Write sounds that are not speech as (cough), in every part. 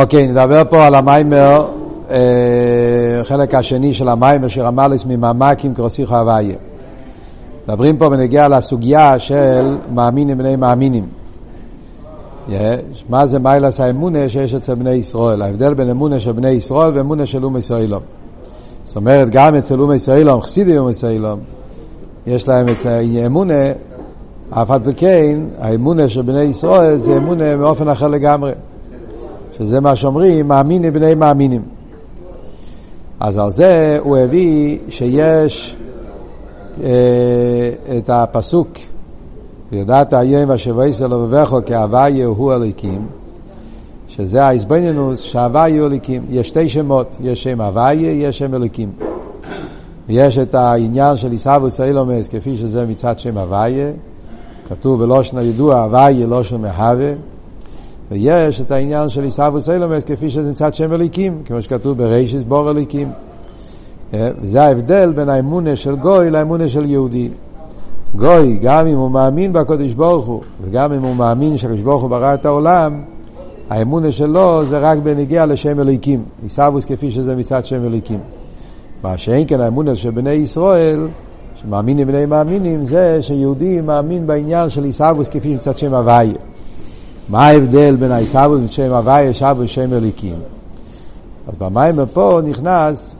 אוקיי, נדבר פה על המיימר, אה, חלק השני של המיימר של רמליס ממעמקים כרוסיך הוויה. מדברים פה בנגיע לסוגיה של מאמינים בני מאמינים. יש, מה זה מיילס האמונה שיש אצל בני ישראל? ההבדל בין אמונה של בני ישראל ואמונה של אומי ישראלום. זאת אומרת, גם אצל אומי ישראלום, חסידי אומי ישראלום, יש להם אמונה, אף על פי כן, האמונה של בני ישראל זה אמונה מאופן אחר לגמרי. שזה מה שאומרים, מאמינים בני מאמינים. אז על זה הוא הביא שיש אה, את הפסוק, ידעת היום ואשר ישראל לבבך כהוויה הוא אלוקים, שזה ההסבנינוס שהוויה הוא אלוקים. יש שתי שמות, יש שם הוויה, יש שם אלוקים. יש את העניין של עיסאוווס אילומס, כפי שזה מצד שם הוויה, כתוב בלושן הידוע, הוויה לושן מהווה. ויש את העניין של עיסאוווס אילומס כפי שזה מצד שם אליקים, כמו שכתוב ברישיס בור אליקים. אה, וזה ההבדל בין האמונה של גוי לאמונה של יהודי. גוי, גם אם הוא מאמין בקודש ברוך הוא, וגם אם הוא מאמין שהקדוש ברוך הוא ברא את העולם, האמונה שלו זה רק בנגיע לשם אליקים. עיסאוווס כפי שזה מצד שם אליקים. מה שאין כן האמונה של בני ישראל, שמאמינים בני מאמינים, זה שיהודי מאמין בעניין של עיסאוווס כפי מצד שם הוויה. מה ההבדל בין העיסאוווס בשם הוויה, שבו בשם אליקים? אז במים פה נכנס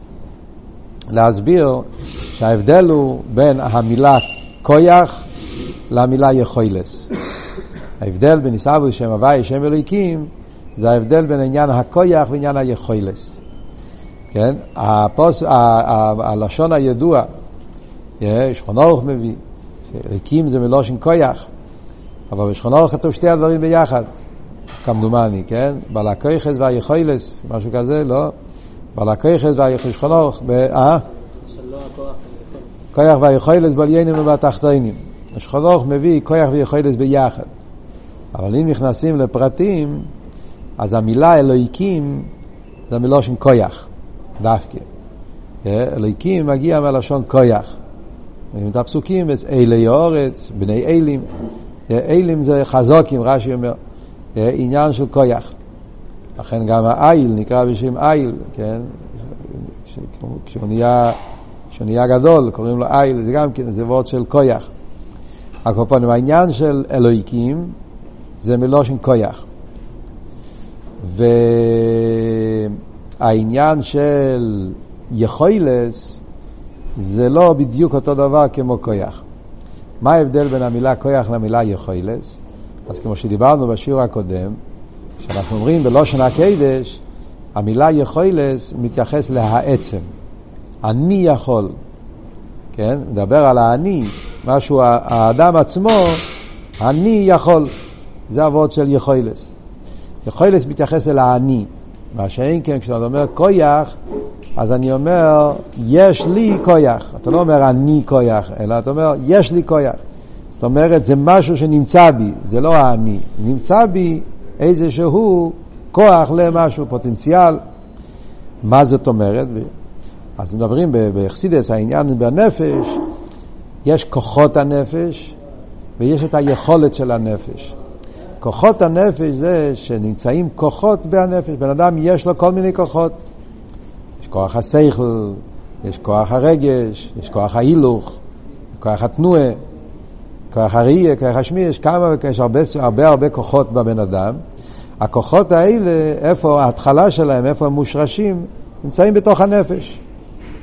להסביר שההבדל הוא בין המילה כויח למילה יכולס. ההבדל בין עיסאוווס בשם הוויה, שם אליקים, זה ההבדל בין עניין הכויח ועניין היכולס. כן? הפוס, ה, ה, הלשון הידוע, שכונורך מביא, שאליקים זה מלושן כויח. אבל בשכונו כתוב שתי הדברים ביחד, כמדומני, כן? בעל הכויכס והיכולס, משהו כזה, לא? בעל הכויכס והיכולס, שכונו, אה? כויח והיכולס בעליינים ובתחתונים. השכונו מביא כויח ויכולס ביחד. אבל אם נכנסים לפרטים, אז המילה אלוהיקים זה מלושן כויח, דווקא. אלוהיקים מגיע מלשון כויח. את הפסוקים, אלי אורץ, בני אלים, אלים זה חזוקים, רש"י אומר, עניין של כויח. לכן גם האיל נקרא בשם איל, כן? כשהוא נהיה, כשהוא נהיה גדול, קוראים לו איל, זה גם כן, זה וורד של כויח. הקופונים, העניין של אלוהיקים זה מלושן כויח. והעניין של יכולס זה לא בדיוק אותו דבר כמו כויח. מה ההבדל בין המילה כוח למילה יכולס? אז כמו שדיברנו בשיעור הקודם, כשאנחנו אומרים בלושן הקדש, המילה יכולס מתייחס להעצם. אני יכול, כן? מדבר על האני, משהו, האדם עצמו, אני יכול. זה אבות של יכולס. יכולס מתייחס אל האני. מה שאין כן, כשאתה אומר כויח, אז אני אומר, יש לי כויח. אתה לא אומר אני כויח, אלא אתה אומר, יש לי כויח. זאת אומרת, זה משהו שנמצא בי, זה לא האני. נמצא בי איזשהו כוח למשהו, פוטנציאל. מה זאת אומרת? אז מדברים בחסידס, העניין בנפש, יש כוחות הנפש ויש את היכולת של הנפש. כוחות הנפש זה שנמצאים כוחות בנפש. בן אדם יש לו כל מיני כוחות. כוח השכל, יש כוח הרגש, יש כוח ההילוך, כוח התנועה, כוח הראייה, כוח השמיע, יש כמה ויש הרבה, הרבה הרבה כוחות בבן אדם. הכוחות האלה, איפה ההתחלה שלהם, איפה הם מושרשים, נמצאים בתוך הנפש.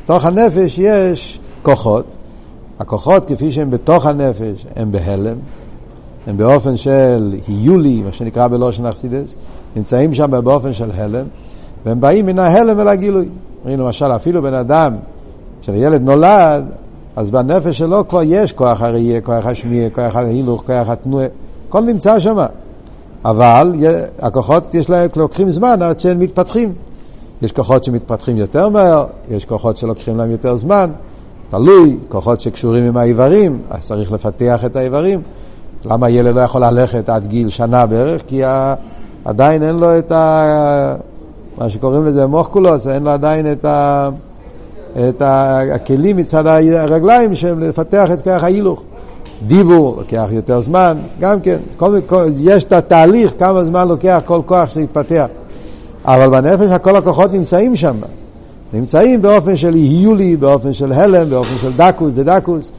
בתוך הנפש יש כוחות. הכוחות כפי שהם בתוך הנפש הם בהלם, הם באופן של היולי, מה שנקרא בלושן אכסידס, נמצאים שם באופן של הלם, והם באים מן ההלם אל הגילוי. אומרים למשל, אפילו בן אדם, כשהילד נולד, אז בנפש שלו כבר יש כוח הראייה, כוח השמיע, כוח ההילוך, כוח התנועה, הכל נמצא שם. אבל הכוחות יש להם, לוקחים זמן עד שהם מתפתחים. יש כוחות שמתפתחים יותר מהר, יש כוחות שלוקחים להם יותר זמן, תלוי, כוחות שקשורים עם האיברים, אז צריך לפתח את האיברים. למה ילד לא יכול ללכת עד גיל שנה בערך? כי עדיין אין לו את ה... מה שקוראים לזה מוחקולוס, אין לו עדיין את, ה, את הכלים מצד הרגליים שהם לפתח את כוח ההילוך. דיבור לוקח יותר זמן, גם כן, כל, כל, יש את התהליך, כמה זמן לוקח כל כוח שיתפתח. אבל בנפש הכל הכוחות נמצאים שם. נמצאים באופן של היולי, באופן של הלם, באופן של דקוס, דדקוס.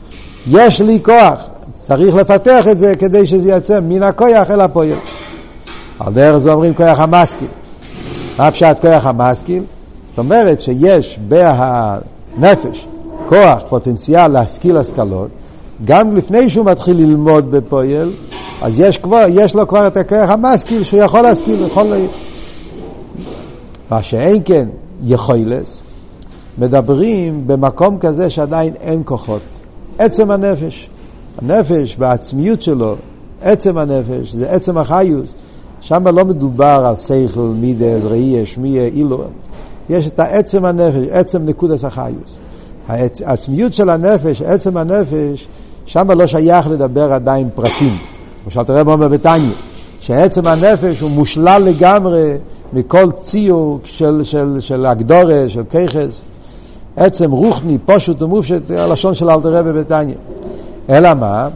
יש לי כוח, צריך לפתח את זה כדי שזה יצא מן הכוח אל הפועל. על דרך זה אומרים כוח המשכיל. מה פשט כוח המשכיל? זאת אומרת שיש בנפש כוח, פוטנציאל להשכיל השכלות, גם לפני שהוא מתחיל ללמוד בפועל, אז יש, כבר, יש לו כבר את הכוח המשכיל שהוא יכול להשכיל, יכול... מה שאין כן יכולס, מדברים במקום כזה שעדיין אין כוחות. עצם הנפש. הנפש בעצמיות שלו, עצם הנפש, זה עצם החיוס. שם לא מדובר על שכל, מידס, ראייה, שמיה, אילו. יש את העצם הנפש, עצם נקודס החיוס. העצמיות של הנפש, עצם הנפש, שם לא שייך לדבר עדיין פרטים. למשל תראה מה אומר בתניא, שעצם הנפש הוא מושלל לגמרי מכל ציור של, של, של הגדורה, של כיכס. עצם רוחני, פשוט ומופשט, הלשון של אלתר רבי בתניא. אלא מה?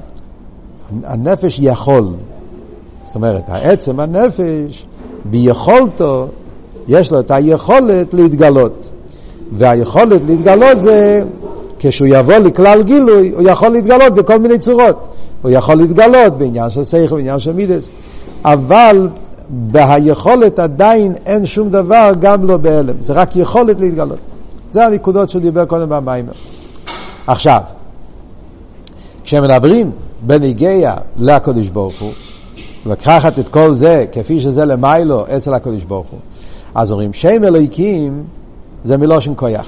הנפש יכול. זאת אומרת, העצם הנפש, ביכולתו, יש לו את היכולת להתגלות. והיכולת להתגלות זה, כשהוא יבוא לכלל גילוי, הוא יכול להתגלות בכל מיני צורות. הוא יכול להתגלות בעניין של שכל, בעניין של מידס. אבל בהיכולת עדיין אין שום דבר, גם לא בהלם. זה רק יכולת להתגלות. זה הנקודות שהוא דיבר קודם במיימר. עכשיו, כשמדברים בניגיה לקדוש ברוך הוא, לקחת את כל זה כפי שזה למיילו אצל הקדוש ברוך הוא, אז אומרים שם אלוהיקים זה מלושן כויח.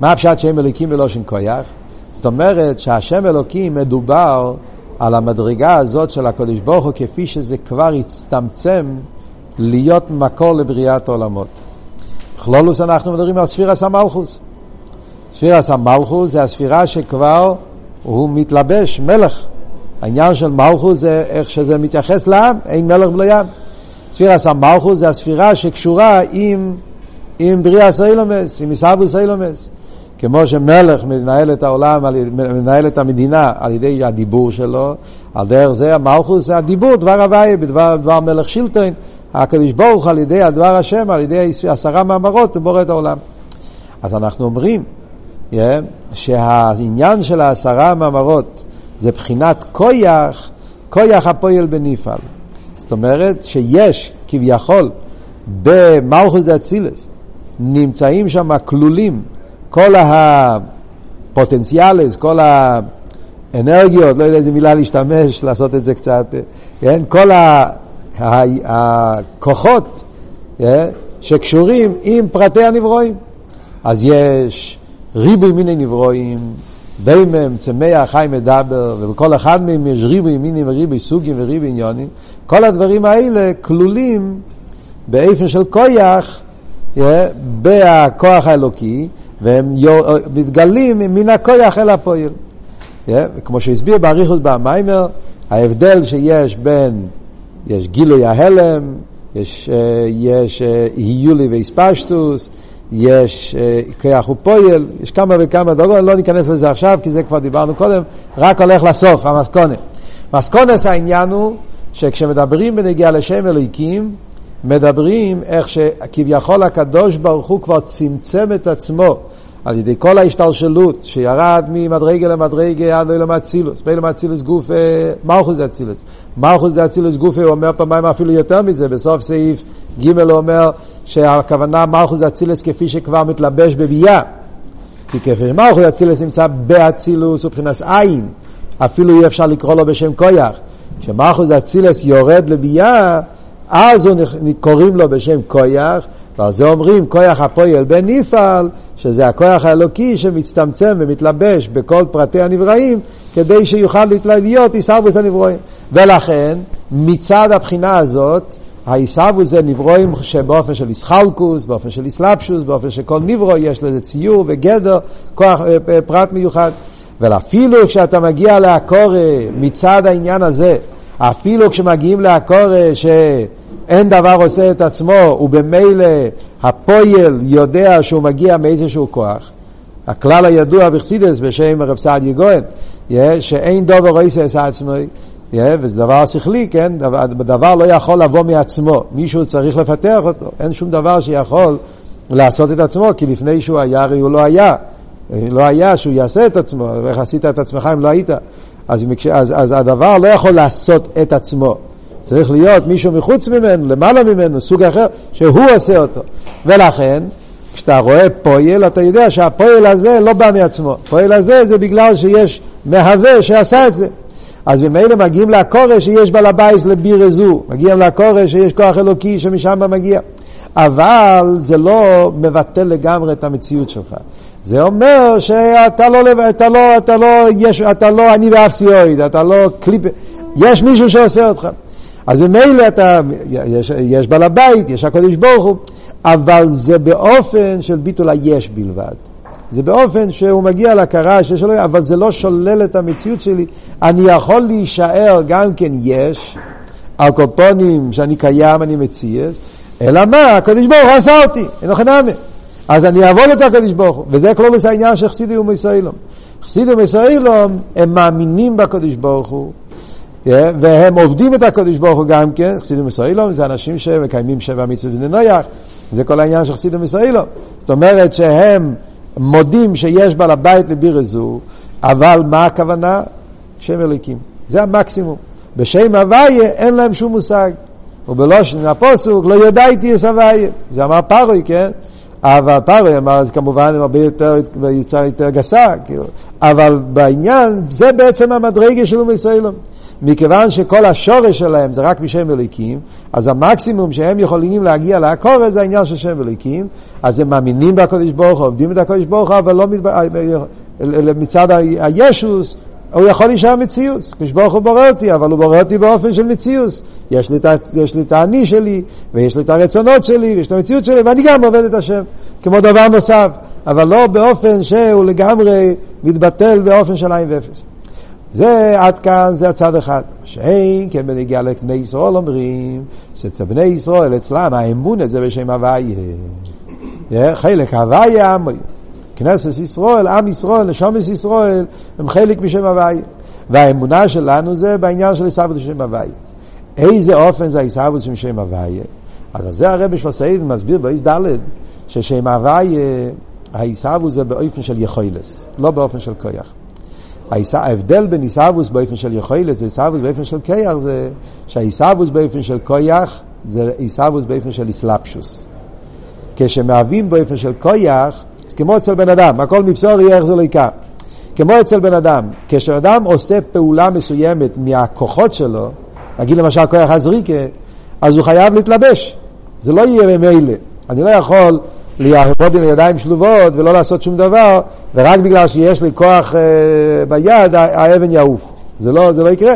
מה הפשט שם אלוהיקים מלושן כויח? זאת אומרת שהשם אלוקים מדובר על המדרגה הזאת של הקדוש ברוך הוא כפי שזה כבר הצטמצם להיות מקור לבריאת עולמות. בכלולוס אנחנו מדברים על ספירס המלכוס. ספירס המלכוס זה הספירה שכבר הוא מתלבש, מלך. העניין של מלכוס זה איך שזה מתייחס לעם, אין מלך בלא ים. ספירס המלכוס זה הספירה שקשורה עם, עם בריאה סיילומס, עם עיסאוו סיילומס. כמו שמלך מנהל את העולם, מנהל את המדינה על ידי הדיבור שלו, על דרך זה המלכוס זה הדיבור, דבר הוואי, בדבר דבר מלך שילטון, הקדוש ברוך על ידי הדבר השם, על ידי עשרה מאמרות, הוא בורא את העולם. אז אנחנו אומרים yeah, שהעניין של העשרה מאמרות זה בחינת כויח, כויח הפועל בנפעל. זאת אומרת שיש כביכול במלכוס דה אצילס, נמצאים שם כלולים כל הפוטנציאלס, כל האנרגיות, לא יודע איזה מילה להשתמש, לעשות את זה קצת, כן? כל הכוחות כן? שקשורים עם פרטי הנברואים. אז יש ריבוי מיני נברואים, בימם, צמח, חי מדבר, ובכל אחד מהם יש ריבוי מינים וריבוי סוגים וריבוי עניונים. כל הדברים האלה כלולים באופן של כויח, כן? בכוח האלוקי, והם מתגלים מן הכויח אל הפועל. כמו שהסביר באריכות במיימר, ההבדל שיש בין, יש גילוי ההלם, יש, אה, יש היולי אה, ואיספשטוס, יש אה, כיח ופועל, יש כמה וכמה דרגות, לא ניכנס לזה עכשיו כי זה כבר דיברנו קודם, רק הולך לסוף, המסקונה. מסקונס העניין הוא שכשמדברים בנגיעה לשם אלוהיקים, מדברים איך שכביכול הקדוש ברוך הוא כבר צמצם את עצמו על ידי כל ההשתלשלות שירד ממדרגה למדרגה עד אילום אצילוס, באילום אצילוס גוף מלכוס דה אצילוס. מלכוס דה אצילוס גוף הוא אומר פעמיים אפילו יותר מזה, בסוף סעיף ג' אומר שהכוונה מלכוס דה אצילוס כפי שכבר מתלבש בבי״ע. כי כפי שמלכוס דה אצילוס נמצא באצילוס ובחינת אין, אפילו אי אפשר לקרוא לו בשם כויח. כשמלכוס דה אצילוס יורד לבי״ע אז הוא קוראים לו בשם כויח, ועל זה אומרים כויח הפועל בנפעל, שזה הכויח האלוקי שמצטמצם ומתלבש בכל פרטי הנבראים, כדי שיוכל להיות עיסאוווס הנברואים. ולכן, מצד הבחינה הזאת, העיסאוווס זה נברואים שבאופן של איסחלקוס, באופן של איסלפשוס, באופן שכל נברו יש לזה ציור וגדר, כוח, אה, אה, פרט מיוחד. ואפילו כשאתה מגיע לעקור מצד העניין הזה, אפילו כשמגיעים לעקור ש... אין דבר עושה את עצמו, ובמילא הפועל יודע שהוא מגיע מאיזשהו כוח. הכלל הידוע בחסידס בשם רב סעדיה גוהן, שאין דובר עושה את עצמו, וזה דבר שכלי, כן? דבר, דבר לא יכול לבוא מעצמו, מישהו צריך לפתח אותו, אין שום דבר שיכול לעשות את עצמו, כי לפני שהוא היה, הרי הוא לא היה. לא היה שהוא יעשה את עצמו, איך עשית את עצמך אם לא היית? אז, אז, אז הדבר לא יכול לעשות את עצמו. צריך להיות מישהו מחוץ ממנו, למעלה ממנו, סוג אחר, שהוא עושה אותו. ולכן, כשאתה רואה פועל, אתה יודע שהפועל הזה לא בא מעצמו. הפועל הזה זה בגלל שיש מהווה שעשה את זה. אז ממילא מגיעים לקורש שיש בעל הבייס לבירה זו, מגיעים לקורש שיש כוח אלוקי שמשם מגיע. אבל זה לא מבטל לגמרי את המציאות שלך. זה אומר שאתה לא, אתה לא, אתה לא, יש, אתה לא אני ואפסי עויד, אתה לא קליפה, יש מישהו שעושה אותך. אז ממילא אתה, יש, יש בעל הבית, יש הקדוש ברוך הוא, אבל זה באופן של ביטול היש בלבד. זה באופן שהוא מגיע להכרה שיש לו, אבל זה לא שולל את המציאות שלי. אני יכול להישאר גם כן יש, על קופונים שאני קיים, אני מציאס, אלא מה, הקדוש ברוך הוא עשה אותי, אין לך נאמה. אז אני אעבוד את הקדוש ברוך הוא, וזה כלומר העניין של חסידי ומסוילום. חסידי ומסוילום, הם מאמינים בקדוש ברוך הוא, והם עובדים את הקדוש ברוך הוא גם כן, חסידים מסוילום זה אנשים שמקיימים שבע מצוות בני נויח, זה כל העניין של חסידים מסוילום. זאת אומרת שהם מודים שיש בעל הבית לבירה זו, אבל מה הכוונה? שם אליקים. זה המקסימום. בשם הוויה אין להם שום מושג. ובלושן הפוסוק לא ידעתי את הוויה. זה אמר פרוי, כן? אבל פרוי אמר, זה כמובן הרבה יותר, יצאה יותר גסה, כאילו. אבל בעניין, זה בעצם המדרגה של אומי סיילום. מכיוון שכל השורש שלהם זה רק משם אליקים, אז המקסימום שהם יכולים להגיע לעקור זה העניין של שם אליקים, אז הם מאמינים בקודש ברוך הוא, עובדים את הקודש ברוך הוא, אבל לא מצד הישוס, הוא יכול להישאר מציאוס. קדוש ברוך הוא בורא אותי, אבל הוא בורא אותי באופן של מציאוס. יש לי, יש לי את האני שלי, ויש לי את הרצונות שלי, ויש את המציאות שלי, ואני גם עובד את השם, כמו דבר נוסף, אבל לא באופן שהוא לגמרי מתבטל באופן של עין ואפס. זה עד כאן, זה הצד אחד. שאין כן בנגיע לבני ישראל אומרים, שאצל בני ישראל, אצלם האמון הזה בשם הוויה. חלק הוויה. כנסת ישראל, עם ישראל, נשומת ישראל, הם חלק משם הוויה. והאמונה שלנו זה בעניין של עיסאוות בשם הוויה. איזה אופן זה עיסאוות של שם הוויה? אז זה הרבי שלוסיין מסביר באיס ד' ששם הוויה, העיסאוות זה באופן של יכולס, לא באופן של כוח. ההבדל בין עיסאוווס באופן של יכולת זה עיסאוווס באופן של כיח זה שהעיסאוווס באופן של כויח זה עיסאוווס באופן של איסלאפשוס. כשמהווים באופן של כויח, כמו אצל בן אדם, הכל מבשור יהיה איך זה לא יקר. כמו אצל בן אדם, כשאדם עושה פעולה מסוימת מהכוחות שלו, נגיד למשל כוח הזריקה, אז הוא חייב להתלבש. זה לא יהיה ממילא. אני לא יכול לעבוד עם ידיים שלובות ולא לעשות שום דבר, ורק בגלל שיש לי כוח אה, ביד, האבן יעוף. זה לא, זה לא יקרה.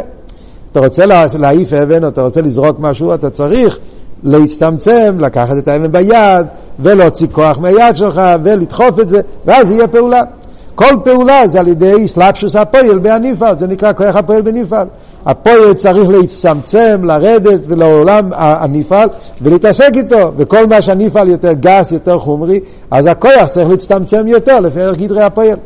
אתה רוצה להעיף אבן, או אתה רוצה לזרוק משהו, אתה צריך להצטמצם, לקחת את האבן ביד, ולהוציא כוח מהיד שלך, ולדחוף את זה, ואז יהיה פעולה. כל פעולה זה על ידי סלאפשוס הפועל בהניפל, זה נקרא כוח הפועל בניפל. הפועל צריך להצטמצם, לרדת ולעולם הניפל ולהתעסק איתו, וכל מה שהניפל יותר גס, יותר חומרי, אז הכוח צריך להצטמצם יותר לפי ערך גדרי הפועל.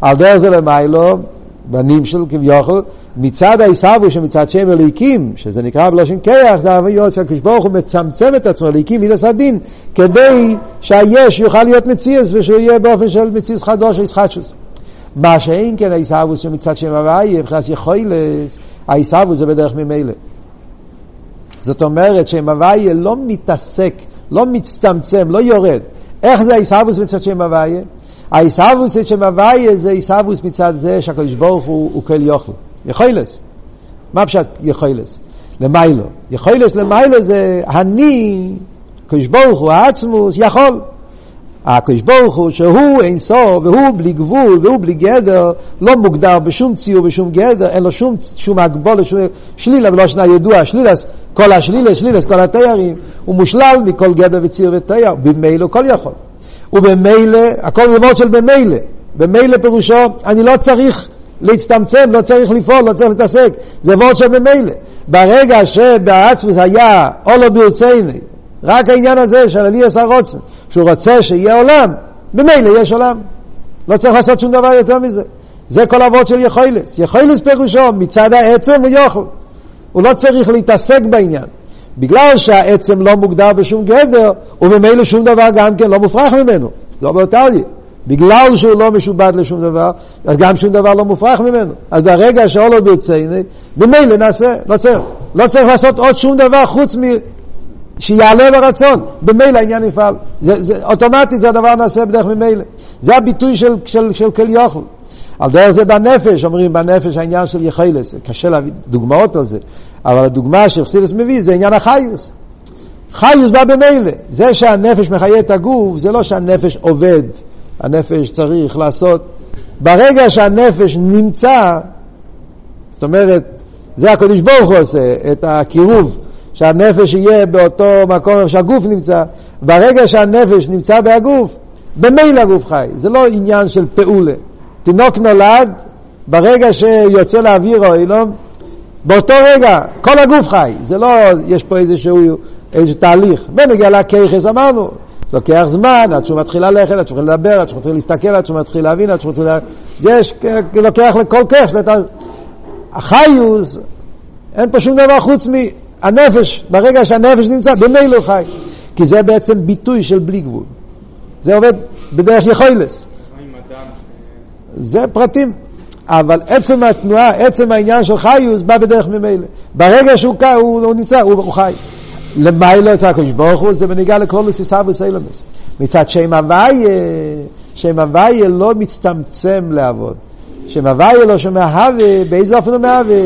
על דרך זה למיילו, בנים של כביכול, מצד העיסאוו שמצד שם אליקים, שזה נקרא בלושן קייח, זה הוויות שהקדוש ברוך הוא מצמצם את עצמו, אליקים מידס הדין, כדי שהיש יוכל להיות מציאס ושהוא יהיה באופן של מציאס חדוש או ישחטשוס. מה שאין כן העיסאוו שמצד שם הוויה, מבחינת יכולס, העיסאוו זה בדרך ממילא. זאת אומרת שם הוויה לא מתעסק, לא מצטמצם, לא יורד. איך זה העיסאוו מצד שם הוויה? העיסאוווס של הוויה זה עיסאוווס מצד זה שהקדוש ברוך הוא כל יוכל. יכולס. מה פשט יכולס? למיילו. יכולס למיילו זה אני, הקדוש ברוך הוא העצמוס, יכול. הקדוש ברוך הוא שהוא אין סוף והוא בלי גבול והוא בלי גדר לא מוגדר בשום ציור בשום גדר אין לו שום, שום הגבול שום שלילה ולא שנה ידוע שלילס כל השלילה שלילס כל התיירים הוא מושלל מכל גדר וציר ותייר במילא כל יכול ובמילא, הכל ללמוד של במילא. במילא פירושו, אני לא צריך להצטמצם, לא צריך לפעול, לא צריך להתעסק. זה וורד של במילא. ברגע שבעצמוס היה אולו ברצייני, רק העניין הזה של עשה רוצן, שהוא רוצה שיהיה עולם, במילא יש עולם. לא צריך לעשות שום דבר יותר מזה. זה כל אבות של יכולס. יכולס פירושו, מצד העצם הוא יוכל. הוא לא צריך להתעסק בעניין. בגלל שהעצם לא מוגדר בשום גדר, וממילא שום דבר גם כן לא מופרך ממנו. לא באותה לי. בגלל שהוא לא משובד לשום דבר, אז גם שום דבר לא מופרך ממנו. אז ברגע שאולו ברציני, ממילא נעשה, לא צריך, לא צריך לעשות עוד שום דבר חוץ. שיעלה ברצון, במילא העניין יפעל. זה, זה, אוטומטית זה הדבר נעשה בדרך ממילא. זה הביטוי של, של, של כל יוכל. על דרך זה בנפש, אומרים בנפש העניין של יחילס, קשה להביא דוגמאות על זה, אבל הדוגמה שחסידס מביא זה עניין החיוס. חיוס בא במילא. זה שהנפש מחיה את הגוף, זה לא שהנפש עובד. הנפש צריך לעשות. ברגע שהנפש נמצא, זאת אומרת, זה הקדוש ברוך הוא עושה, את הקירוב, שהנפש יהיה באותו מקום שהגוף נמצא. ברגע שהנפש נמצא בהגוף, במילא הגוף חי. זה לא עניין של פעולה. תינוק נולד, ברגע שיוצא לאוויר או אילום, באותו רגע כל הגוף חי. זה לא, יש פה איזשהו, איזשהו תהליך. בנגיע לכיכס אמרנו, לוקח זמן עד שהוא מתחיל ללכת, עד שהוא מתחיל לדבר, עד שהוא מתחיל להסתכל, עד שהוא מתחיל להבין, עד שהוא מתחיל... יש, לוקח לכל כך. החיוס, אין פה שום דבר חוץ מהנפש, ברגע שהנפש נמצא, במילא חי. כי זה בעצם ביטוי של בלי גבול. זה עובד בדרך יכולס. זה פרטים. אבל עצם התנועה, עצם העניין של חיוס בא בדרך ממילא. ברגע שהוא הוא, הוא נמצא, הוא, הוא חי. למיילו אצל הקדוש ברוך הוא זה בניגע לקלולוס עיסאוווס אילמס. מצד שם הוויה, שם הוויה לא מצטמצם לעבוד. שם הוויה לא שמהווה, באיזה אופן הוא מהווה?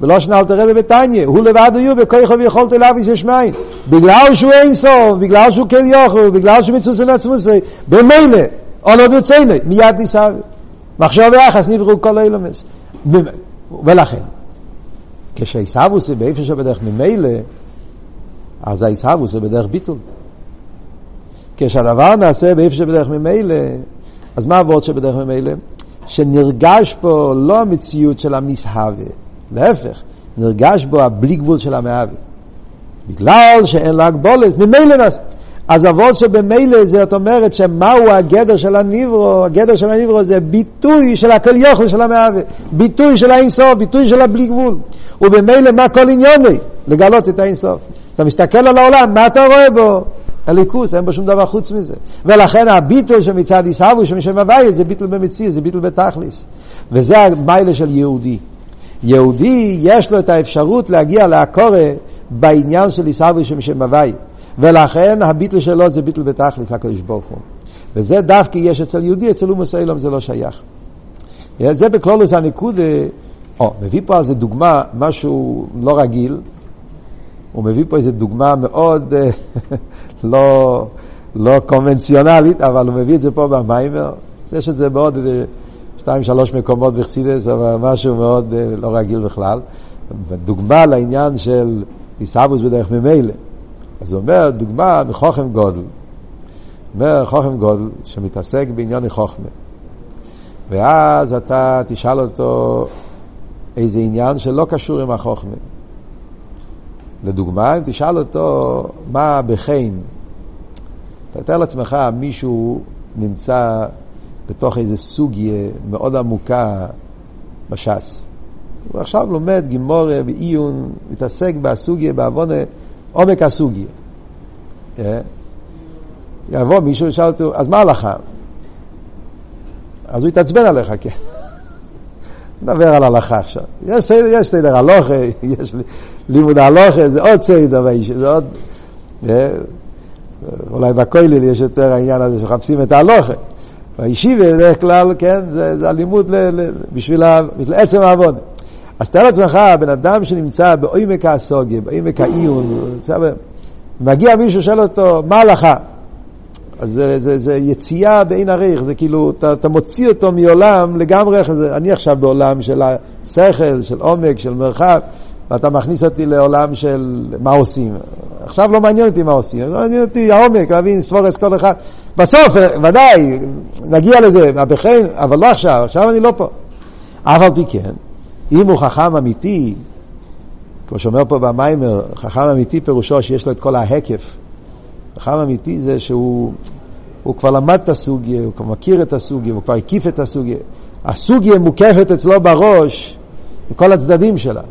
ולא שנאל תראה בביתניה, הוא לבד בכוחו ויכולת אליו יש מים. בגלל שהוא אין סוף, בגלל שהוא כן יוכל, בגלל שהוא מצוסי מעצמוסי, במילא, או לא ברצינו, מיד ניסה. מחשוב ויחס נבראו כל אילמס. ולכן, כשעיסאוווס זה באיפה שבדרך ממילא, אז העיסאוווס זה בדרך ביטול. כשהדבר נעשה באיפה שבדרך ממילא, אז מה הוורד שבדרך ממילא? שנרגש פה לא המציאות של המסהווה, להפך, נרגש בו הבלי גבול של המהווה. בגלל שאין לה הגבולת, ממילא נעשה. אז אבות שבמילא זאת אומרת שמהו הגדר של הניברו, הגדר של הניברו זה ביטוי של הכל יוכל של המהווה, ביטוי של האינסוף, ביטוי של הבלי גבול. ובמילא מה כל עניוני? לגלות את האינסוף. אתה מסתכל על העולם, מה אתה רואה בו? הליכוס, אין בו שום דבר חוץ מזה. ולכן הביטול שמצד עיסאווי, שמשם הוויה, זה ביטול במציאות, זה ביטול בתכליס. וזה המיילה של יהודי. יהודי, יש לו את האפשרות להגיע לעקורה בעניין של עיסאווי שמשם הוויה. ולכן הביטל שלו זה ביטל בתכלית לקדוש ברוך הוא. וזה דווקא יש אצל יהודי, אצל אומוס אילום זה לא שייך. זה בכלולוס הניקוד, או, מביא פה על זה דוגמה, משהו לא רגיל, הוא מביא פה איזה דוגמה מאוד (laughs) לא, לא קונבנציונלית, אבל הוא מביא את זה פה במיימר. יש את זה בעוד איזה שתיים, שלוש מקומות בחסידס, אבל משהו מאוד לא רגיל בכלל. דוגמה לעניין של עיסאוווס בדרך ממילא. אז הוא אומר, דוגמה מחוכם גודל. אומר חוכם גודל שמתעסק בעניין חוכמה. ואז אתה תשאל אותו איזה עניין שלא קשור עם החוכמה. לדוגמה, אם תשאל אותו מה בחיים, אתה תאר לעצמך מישהו נמצא בתוך איזה סוגיה מאוד עמוקה בש"ס. הוא עכשיו לומד גימורה בעיון, מתעסק בסוגיה, בעוונה, עומק הסוגיה. אה? יבוא מישהו וישאל אותו, אז מה הלכה? אז הוא יתעצבן עליך, כן. (laughs) נדבר על הלכה עכשיו. יש סדר, יש סדר הלוכה, (laughs) יש לימוד הלוכה, זה עוד סדר, זה עוד... אה? אולי בכולל יש יותר העניין הזה שמחפשים את ההלוכה. בישיבה בדרך כלל, כן, זה, זה הלימוד ל, ל, בשביל, ה, בשביל עצם העבוד. אז תאר לעצמך, בן אדם שנמצא בעומק הסוגיה, בעומק העיון, מגיע מישהו, שואל אותו, מה הלכה? אז זה, זה, זה יציאה בעין הריך, זה כאילו, אתה, אתה מוציא אותו מעולם לגמרי, זה, אני עכשיו בעולם של השכל, של עומק, של מרחב, ואתה מכניס אותי לעולם של מה עושים. עכשיו לא מעניין אותי מה עושים, לא מעניין אותי העומק, להבין ספורס כל אחד. בסוף, ודאי, נגיע לזה, בחיים, אבל לא עכשיו, עכשיו אני לא פה. אף על פי כן, אם הוא חכם אמיתי, כמו שאומר פה במיימר, חכם אמיתי פירושו שיש לו את כל ההקף. חכם אמיתי זה שהוא הוא כבר למד את הסוגיה, הוא כבר מכיר את הסוגיה, הוא כבר הקיף את הסוגיה. הסוגיה מוקפת אצלו בראש, מכל הצדדים שלה.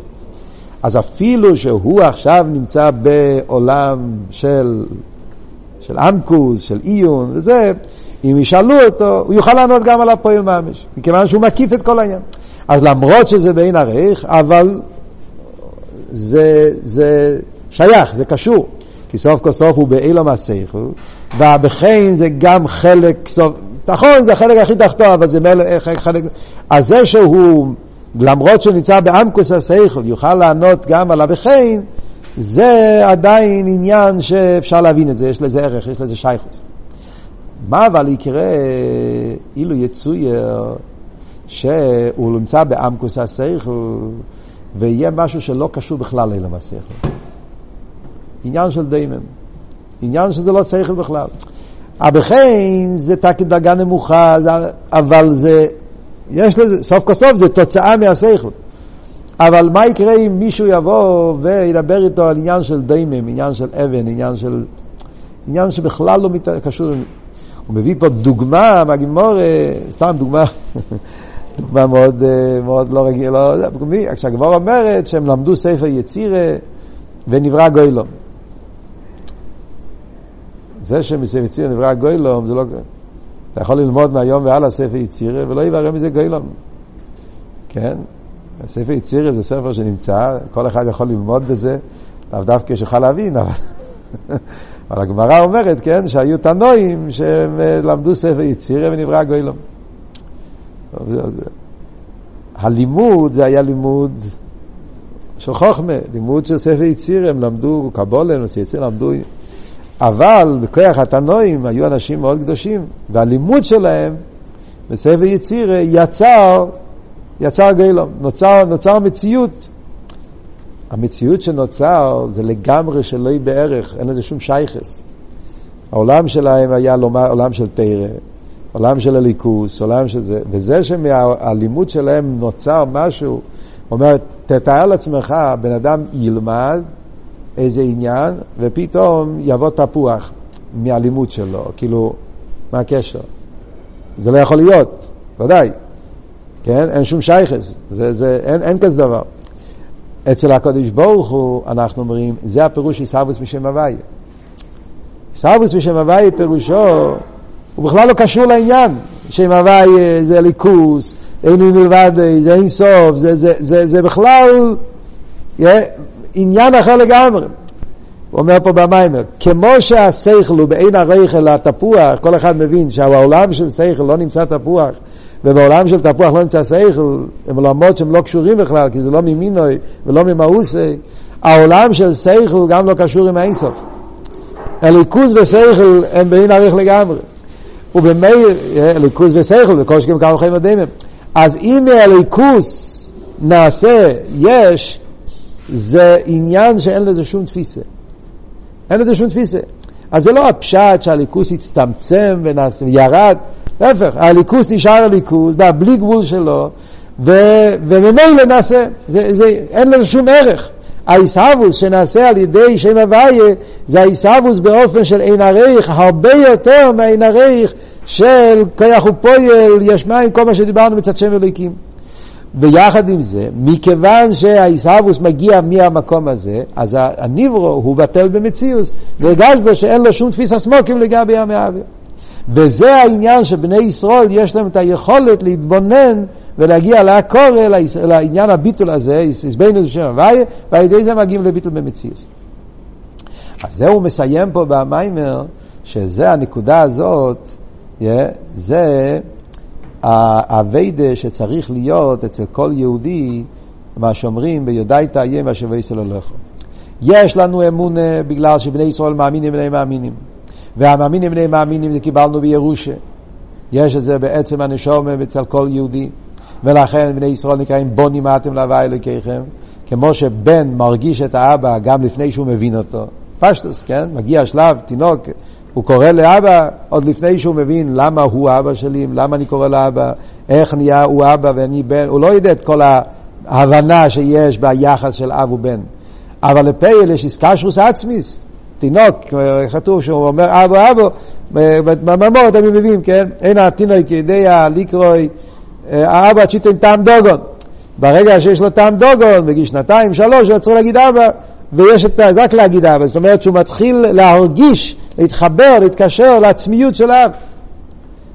אז אפילו שהוא עכשיו נמצא בעולם של, של עמקוס, של עיון וזה, אם ישאלו אותו, הוא יוכל לענות גם על הפועל ממש, מכיוון שהוא מקיף את כל העניין. אז למרות שזה בעין ערך, אבל זה, זה שייך, זה קשור. כי סוף כל סוף הוא באילום השכל, והבכן זה גם חלק, סוף, נכון, זה החלק הכי תחתו, אבל זה מלך, חלק... אז זה שהוא, למרות שהוא נמצא בעמקוס השכל, יוכל לענות גם על הבכן, זה עדיין עניין שאפשר להבין את זה, יש לזה ערך, יש לזה שייכות. מה אבל יקרה אילו יצויר שהוא נמצא בעמקוס השכל ויהיה משהו שלא קשור בכלל לאילם השכל. עניין של דיימן. עניין שזה לא שכל בכלל. הבכן זה תק דרגה נמוכה, אבל זה, יש לזה, סוף כל סוף זה תוצאה מהשכל. אבל מה יקרה אם מישהו יבוא וידבר איתו על עניין של דיימם, עניין של אבן, עניין של... עניין שבכלל לא מת... קשור... הוא מביא פה דוגמה מהגימור, סתם דוגמה, (laughs) דוגמה מאוד, מאוד לא רגילה, לא, כשהגימור אומרת שהם למדו ספר יצירה ונברא גוילום. זה שמספר יצירה נברא גוילום, זה לא... אתה יכול ללמוד מהיום והלאה ספר יצירה ולא יברא מזה גוילום. כן? ספר יצירה זה ספר שנמצא, כל אחד יכול ללמוד בזה, לאו דווקא שיוכל להבין, אבל... (laughs) אבל הגמרא אומרת, כן, שהיו תנועים אה, למדו ספר יצירה ונברא גוילום. הלימוד זה היה לימוד של חוכמה, לימוד של ספר יצירה, הם למדו קבולה, יצירה למדו... אבל בכוח התנועים היו אנשים מאוד קדושים, והלימוד שלהם בספר יצירה יצר, יצר גילום, נוצר, נוצר מציאות. המציאות שנוצר זה לגמרי שלא היא בערך, אין לזה שום שייכס. העולם שלהם היה עולם של תרא, עולם של הליכוס, עולם של זה, וזה שמהלימוד שלהם נוצר משהו, אומר, תתאר לעצמך, בן אדם ילמד איזה עניין, ופתאום יבוא תפוח מהלימוד שלו, כאילו, מה הקשר? זה לא יכול להיות, ודאי, כן? אין שום שייכס, זה, זה, אין, אין כזה דבר. אצל הקודש ברוך הוא, אנחנו אומרים, זה הפירוש עיסאוויס בשם הוויה. עיסאוויס בשם הוויה פירושו, הוא בכלל לא קשור לעניין. שם הוויה זה ליכוס, אין לי מלבד, זה אין סוף, זה, זה, זה, זה בכלל עניין אחר לגמרי. הוא אומר פה במיימר, כמו שהשכל הוא בעין הרייכל התפוח, כל אחד מבין שהעולם של שכל לא נמצא תפוח, ובעולם של תפוח לא נמצא שכל, הם עולמות שהם לא קשורים בכלל, כי זה לא ממינוי ולא ממאוסי, העולם של שכל גם לא קשור עם האינסוף. הליכוז ושכל הם בעין עריך לגמרי. ובמילא, הליכוז ושכל, וכל שכם כמה חיים הדמים. אז אם מהליכוז נעשה יש, זה עניין שאין לזה שום תפיסה. אין לזה שום תפיסה. אז זה לא הפשט שהליכוס הצטמצם וירד, להפך, הליכוס נשאר הליכוס, בלי גבול שלו, וממילא נעשה, זה, זה, אין לזה שום ערך. העיסאוווס שנעשה על ידי שם הוויה זה העיסאוווס באופן של אין הרייך הרבה יותר מהאין הרייך של כוח ופועל, יש מים, כל מה שדיברנו מצד שם אלוהיקים. ויחד עם זה, מכיוון שהעיסאוווס מגיע מהמקום הזה, אז הניברו הוא בטל במציאוס, והרגש בו שאין לו שום תפיסה סמוקים לגבי המאוויר. וזה העניין שבני ישראל יש להם את היכולת להתבונן ולהגיע לעקור לעניין הביטול הזה, הסבינו בשם הוויה, ועל ידי זה מגיעים לביטול במציאוס. אז זה הוא מסיים פה במיימר, שזה הנקודה הזאת, זה האביידה שצריך להיות אצל כל יהודי, מה שאומרים, ביודעי תאיים ואשר ויסל הולכו. יש לנו אמונה בגלל שבני ישראל מאמינים בני מאמינים. והמאמינים בני מאמינים זה קיבלנו בירושה. יש את זה בעצם הנשום אצל כל יהודי. ולכן בני ישראל נקראים בונים אתם להווה אלוקיכם. כמו שבן מרגיש את האבא גם לפני שהוא מבין אותו. פשטוס, כן? מגיע שלב, תינוק, הוא קורא לאבא עוד לפני שהוא מבין למה הוא אבא שלי, למה אני קורא לאבא, איך נהיה הוא אבא ואני בן, הוא לא יודע את כל ההבנה שיש ביחס של אב ובן. אבל לפייל יש איסקשרוס עצמיס, תינוק, כתוב שהוא אומר אבו אבו, בממות אני מבין, כן? אין התינוק יודע לקרוא, האבא צ'יטן טעם דוגון. ברגע שיש לו טעם דוגון, בגיל שנתיים, שלוש, הוא צריך להגיד אבא, ויש את זה רק להגיד אבא, זאת אומרת שהוא מתחיל להרגיש, להתחבר, להתקשר לעצמיות של האב.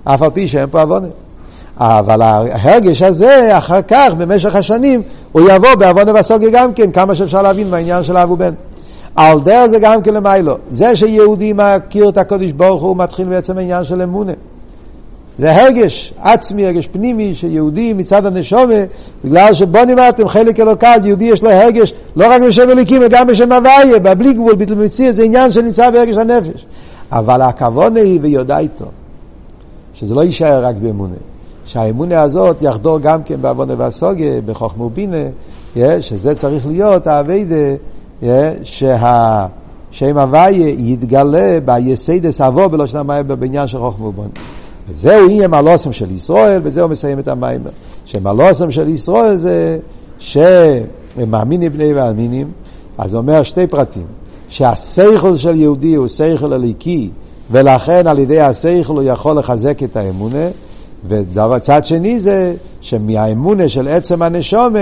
אף על פי שאין פה עוונה. אבל ההרגש הזה, אחר כך, במשך השנים, הוא יבוא בעוונה וסוגיה גם כן, כמה שאפשר להבין מהעניין של אב ובן. על דרך זה גם כן למיילו. זה שיהודי מכיר את הקודש ברוך הוא מתחיל בעצם העניין של אמונה. זה הרגש עצמי, הרגש פנימי, שיהודי מצד הנשומה, בגלל שבונים אתם חלק אלוקד, יהודי יש לו הרגש לא רק בשם אליקים, אלא גם בשם הוויה, בבלי גבול, ביטל מציר, זה עניין שנמצא בהרגש הנפש. אבל הכוונה היא ויודע איתו, שזה לא יישאר רק באמונה. שהאמונה הזאת יחדור גם כן בעוונה והסוגיה, בחוכמה ובינה, שזה צריך להיות האביידה, שהשם הוויה יתגלה ביסיידס אבו בלושן המים בבניין של חוכמה ובינה. וזהו יהיה מלוסם של ישראל, וזהו מסיים את המים. שמלוסם של ישראל זה שהם מאמינים בני ואמינים, אז הוא אומר שתי פרטים, שהסייכל של יהודי הוא סייכל הליקי, ולכן על ידי הסייכל הוא יכול לחזק את האמונה, וצד שני זה שמהאמונה של עצם הנשומה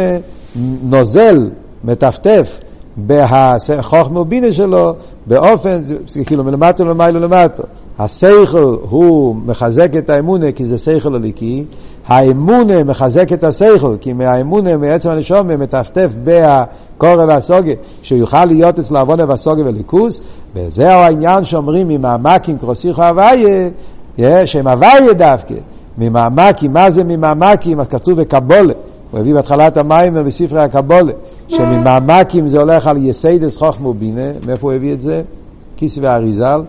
נוזל, מטפטף בחוכמה ובינה שלו באופן, כאילו מלמטה למעלה למטה. השכל הוא מחזק את האמונה כי זה שכל הליקי, האמונה מחזק את השכל כי מהאמונה, מעצם הנשום, מטפטף בקורא והסוגה, שהוא יוכל להיות אצל עוונה והסוגה וליכוס, וזהו העניין שאומרים ממעמקים קרוסיכו הוויה, שהם הוויה דווקא, ממעמקים, מה זה ממעמקים? כתוב בקבולה. הוא הביא בהתחלת המים בספרי הקבולה, שממעמקים זה הולך על יסיידס חוכמו בינה, מאיפה הוא הביא את זה? כיס ואריזל,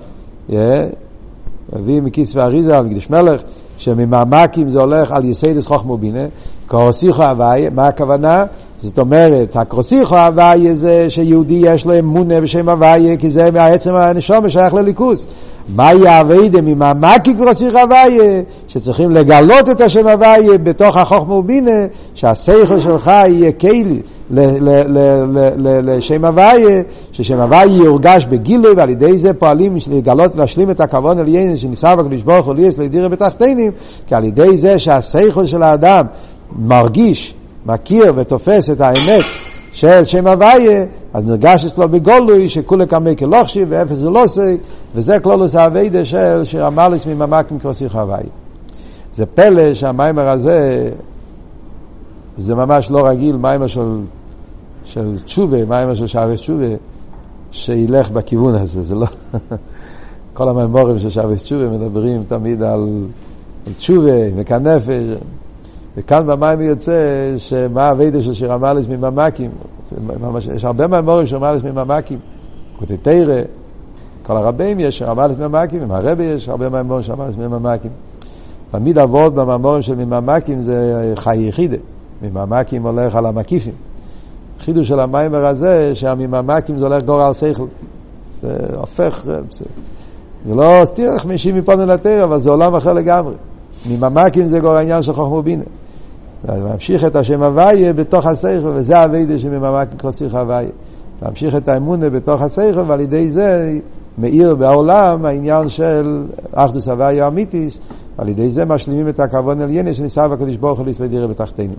הביא מכיס ואריזל, מקדש מלך, שממעמקים זה הולך על יסיידס חוכמו בינה, קרוסיכו הוויה, מה הכוונה? זאת אומרת, הקרוסיכו הוויה זה שיהודי יש לו אמונה בשם הוויה, כי זה בעצם הנשום שייך לליכוס. מהי האביידה ממעמקי קרוסיך הוויה, שצריכים לגלות את השם הוויה בתוך החוכמה ובינה, שהשכל שלך יהיה כלי לשם הוויה, ששם הוויה יורגש בגילוי, ועל ידי זה פועלים לגלות, להשלים את הכוון על יין, שניסה בקדוש ברוך הוא ליאס לדירה בתחתינים, כי על ידי זה שהשכל של האדם מרגיש, מכיר ותופס את האמת של שם הוויה, אז נרגש אצלו בגולוי שכולי קמי כלוכשי ואפס לא עושה, וזה כלולוס האביידה של שרמליס מממקים כבסיך הוויה. זה פלא שהמיימר הזה, זה ממש לא רגיל, מיימר של, של תשובה, מיימר של שערי תשובה, שילך בכיוון הזה, זה לא... (laughs) כל המיימורים של שערי תשובה מדברים תמיד על, על תשובה, וכנפש. וכאן במים יוצא שמה הווידה של שיר המלס מממקים. יש הרבה מהמורים של המלס מממקים. קוטי תרא, כל הרבים יש שיר המלס מממקים, עם הרבי יש הרבה מהמורים של המלס מממקים. תמיד אבות במאמורים של מממקים זה חי יחידה. מממקים הולך על המקיפים. חידוש של המיימר הזה, שהמממקים זה הולך גורל שכל. זה הופך, זה, זה לא סתירך משיב מפונו לתרא, אבל זה עולם אחר לגמרי. מממקים זה גורל העניין של חוכמו בינה. להמשיך את השם הוויה בתוך הסייכל, וזה הווידה שמממקים כוסיך הוויה. להמשיך את האמונה בתוך הסייכל, ועל ידי זה מאיר בעולם העניין של אחדוס הוויה אמיתיס, ועל ידי זה משלימים את הכוון עלייני שניסה בקדוש ברוך הוא להסתדר בתחתינו.